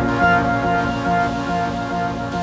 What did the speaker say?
Thank